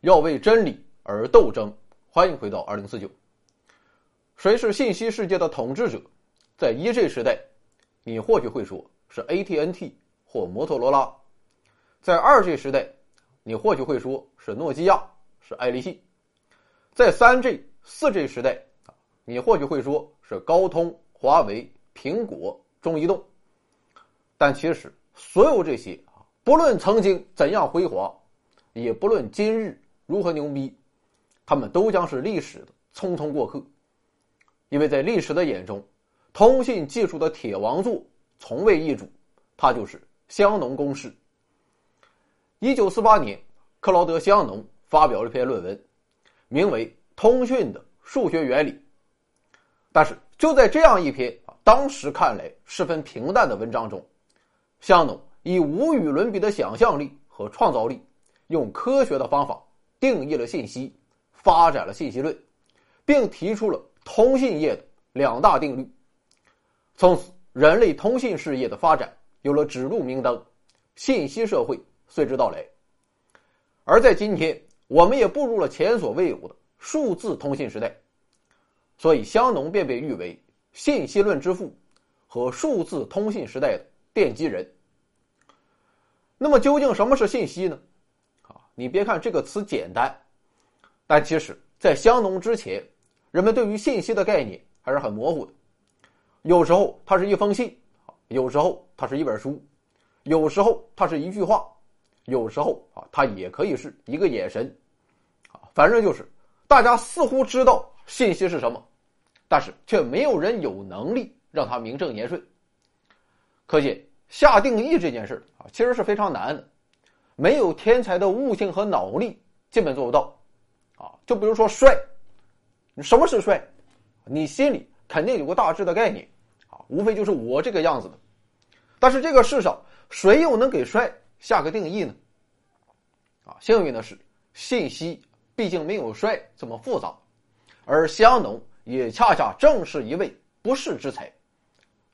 要为真理而斗争。欢迎回到二零四九。谁是信息世界的统治者？在一 G 时代，你或许会说是 AT&T 或摩托罗拉；在二 G 时代，你或许会说是诺基亚、是爱立信；在三 G、四 G 时代，你或许会说是高通、华为、苹果、中移动。但其实，所有这些，不论曾经怎样辉煌，也不论今日如何牛逼，他们都将是历史的匆匆过客。因为在历史的眼中，通信技术的铁王座从未易主，它就是香农公式。一九四八年，克劳德·香农发表了一篇论文，名为《通讯的数学原理》。但是，就在这样一篇啊，当时看来十分平淡的文章中，香农以无与伦比的想象力和创造力，用科学的方法定义了信息，发展了信息论，并提出了。通信业的两大定律，从此人类通信事业的发展有了指路明灯，信息社会随之到来。而在今天，我们也步入了前所未有的数字通信时代，所以香农便被誉为信息论之父和数字通信时代的奠基人。那么，究竟什么是信息呢？你别看这个词简单，但其实在香农之前。人们对于信息的概念还是很模糊的，有时候它是一封信，有时候它是一本书，有时候它是一句话，有时候啊，它也可以是一个眼神，啊，反正就是大家似乎知道信息是什么，但是却没有人有能力让它名正言顺。可见下定义这件事啊，其实是非常难的，没有天才的悟性和脑力，基本做不到，啊，就比如说帅。什么是帅？你心里肯定有个大致的概念，啊，无非就是我这个样子的。但是这个世上谁又能给帅下个定义呢？啊，幸运的是，信息毕竟没有帅这么复杂，而香农也恰恰正是一位不世之才，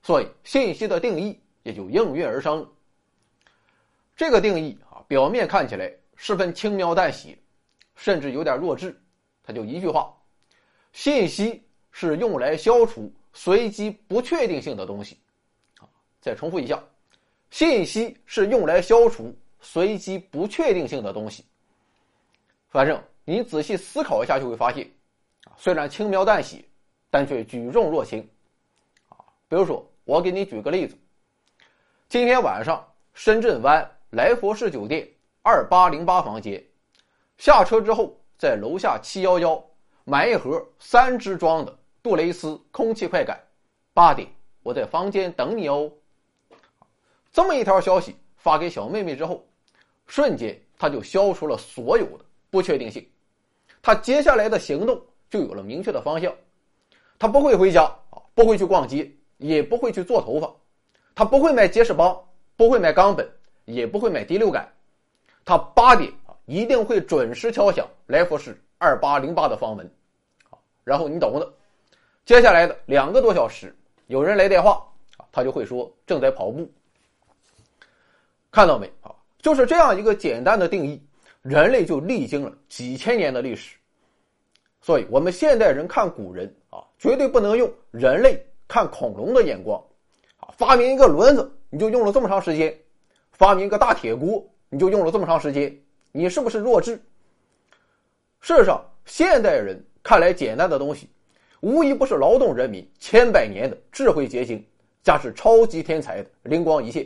所以信息的定义也就应运而生。这个定义，表面看起来十分轻描淡写，甚至有点弱智，他就一句话。信息是用来消除随机不确定性的东西，啊，再重复一下，信息是用来消除随机不确定性的东西。反正你仔细思考一下就会发现，啊，虽然轻描淡写，但却举重若轻，啊，比如说我给你举个例子，今天晚上深圳湾来佛士酒店二八零八房间，下车之后在楼下七幺幺。买一盒三支装的杜蕾斯空气快感，八点我在房间等你哦。这么一条消息发给小妹妹之后，瞬间她就消除了所有的不确定性，她接下来的行动就有了明确的方向。她不会回家啊，不会去逛街，也不会去做头发，她不会买杰士邦，不会买冈本，也不会买第六感。他八点啊一定会准时敲响来福士二八零八的房门。然后你懂的，接下来的两个多小时，有人来电话，他就会说正在跑步。看到没啊？就是这样一个简单的定义，人类就历经了几千年的历史。所以，我们现代人看古人啊，绝对不能用人类看恐龙的眼光啊。发明一个轮子，你就用了这么长时间；发明个大铁锅，你就用了这么长时间，你是不是弱智？事实上，现代人。看来简单的东西，无一不是劳动人民千百年的智慧结晶，加之超级天才的灵光一现。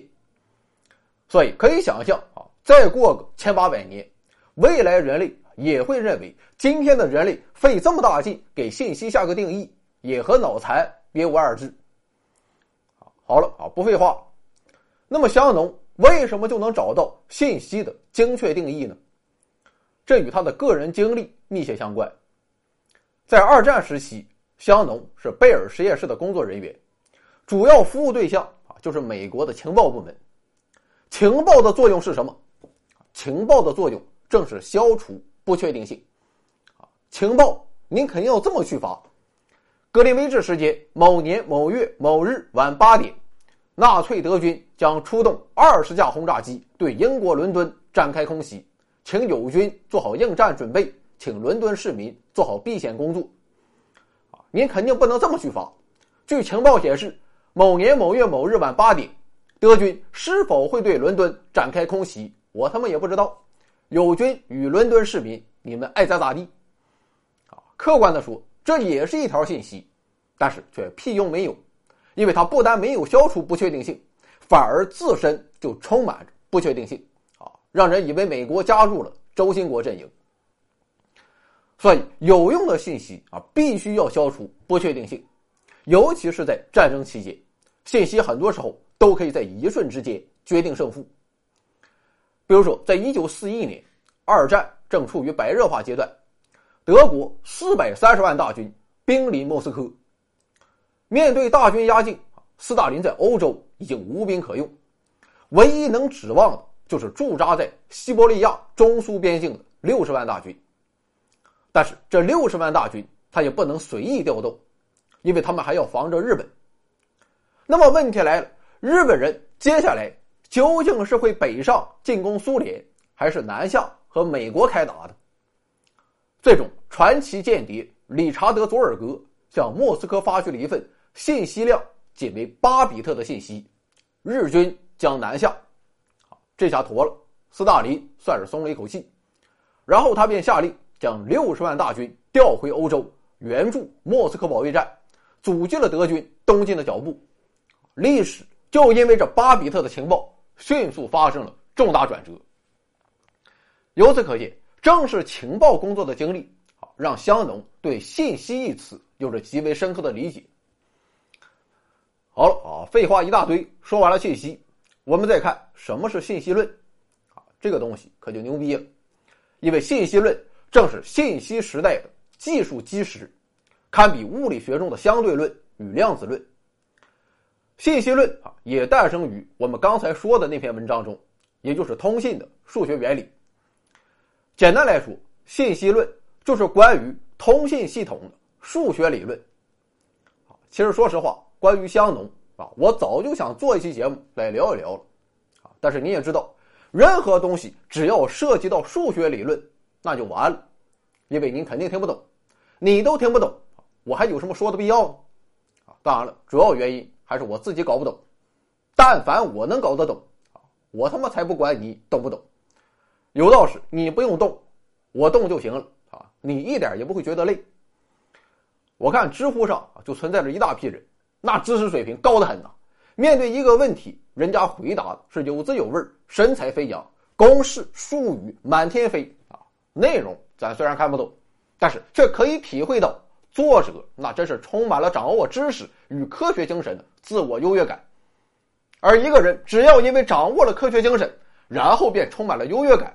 所以可以想象啊，再过个千八百年，未来人类也会认为今天的人类费这么大劲给信息下个定义，也和脑残别无二致。好了啊，不废话。那么香农为什么就能找到信息的精确定义呢？这与他的个人经历密切相关。在二战时期，香农是贝尔实验室的工作人员，主要服务对象啊就是美国的情报部门。情报的作用是什么？情报的作用正是消除不确定性。情报您肯定要这么去发：格林威治时间某年某月某日晚八点，纳粹德军将出动二十架轰炸机对英国伦敦展开空袭，请友军做好应战准备，请伦敦市民做好避险工作。啊，您肯定不能这么去发。据情报显示，某年某月某日晚八点，德军是否会对伦敦展开空袭，我他妈也不知道。友军与伦敦市民，你们爱咋咋地。啊，客观的说，这也是一条信息，但是却屁用没有，因为它不但没有消除不确定性，反而自身就充满不确定性。啊，让人以为美国加入了轴心国阵营。所以，有用的信息啊，必须要消除不确定性，尤其是在战争期间，信息很多时候都可以在一瞬之间决定胜负。比如说，在一九四一年，二战正处于白热化阶段，德国四百三十万大军兵临莫斯科。面对大军压境，斯大林在欧洲已经无兵可用，唯一能指望的就是驻扎在西伯利亚中苏边境的六十万大军。但是这六十万大军他也不能随意调动，因为他们还要防着日本。那么问题来了，日本人接下来。究竟是会北上进攻苏联，还是南下和美国开打的？最终，传奇间谍理查德·佐尔格向莫斯科发去了一份信息量仅为八比特的信息：日军将南下。这下妥了，斯大林算是松了一口气。然后他便下令将六十万大军调回欧洲，援助莫斯科保卫战，阻击了德军东进的脚步。历史就因为这巴比特的情报。迅速发生了重大转折。由此可见，正是情报工作的经历啊，让香农对“信息”一词有着极为深刻的理解。好了啊，废话一大堆，说完了信息，我们再看什么是信息论啊，这个东西可就牛逼了，因为信息论正是信息时代的技术基石，堪比物理学中的相对论与量子论。信息论啊，也诞生于我们刚才说的那篇文章中，也就是通信的数学原理。简单来说，信息论就是关于通信系统的数学理论。其实说实话，关于香农啊，我早就想做一期节目来聊一聊了。啊，但是你也知道，任何东西只要涉及到数学理论，那就完了，因为您肯定听不懂，你都听不懂，我还有什么说的必要呢？啊，当然了，主要原因。还是我自己搞不懂，但凡我能搞得懂，啊，我他妈才不管你懂不懂。有道是，你不用动，我动就行了啊，你一点也不会觉得累。我看知乎上，就存在着一大批人，那知识水平高的很呐。面对一个问题，人家回答是有滋有味、神采飞扬，公式术语满天飞啊。内容咱虽然看不懂，但是却可以体会到。作者那真是充满了掌握知识与科学精神的自我优越感，而一个人只要因为掌握了科学精神，然后便充满了优越感，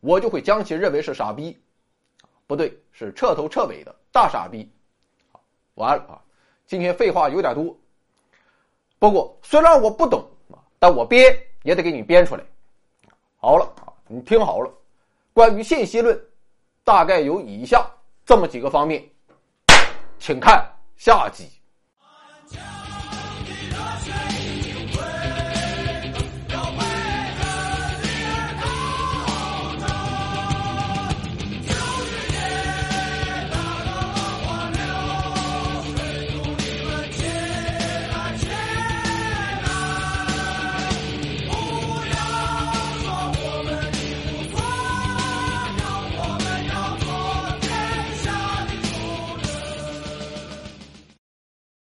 我就会将其认为是傻逼，不对，是彻头彻尾的大傻逼。完了啊，今天废话有点多，不过虽然我不懂，但我编也得给你编出来。好了，你听好了，关于信息论，大概有以下这么几个方面。请看下集。